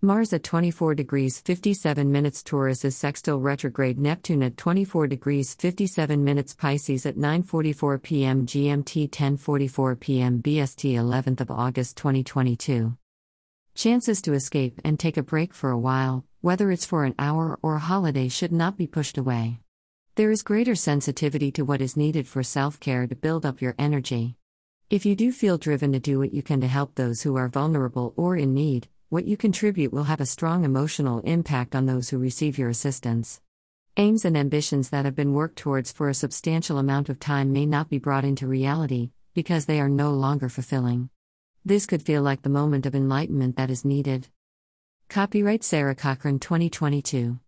Mars at 24 degrees 57 minutes Taurus is sextile retrograde Neptune at 24 degrees 57 minutes Pisces at 9:44 p.m. GMT 10:44 p.m. BST 11th of August 2022. Chances to escape and take a break for a while, whether it's for an hour or a holiday should not be pushed away. There is greater sensitivity to what is needed for self-care to build up your energy. If you do feel driven to do what you can to help those who are vulnerable or in need, what you contribute will have a strong emotional impact on those who receive your assistance. Aims and ambitions that have been worked towards for a substantial amount of time may not be brought into reality, because they are no longer fulfilling. This could feel like the moment of enlightenment that is needed. Copyright Sarah Cochran 2022.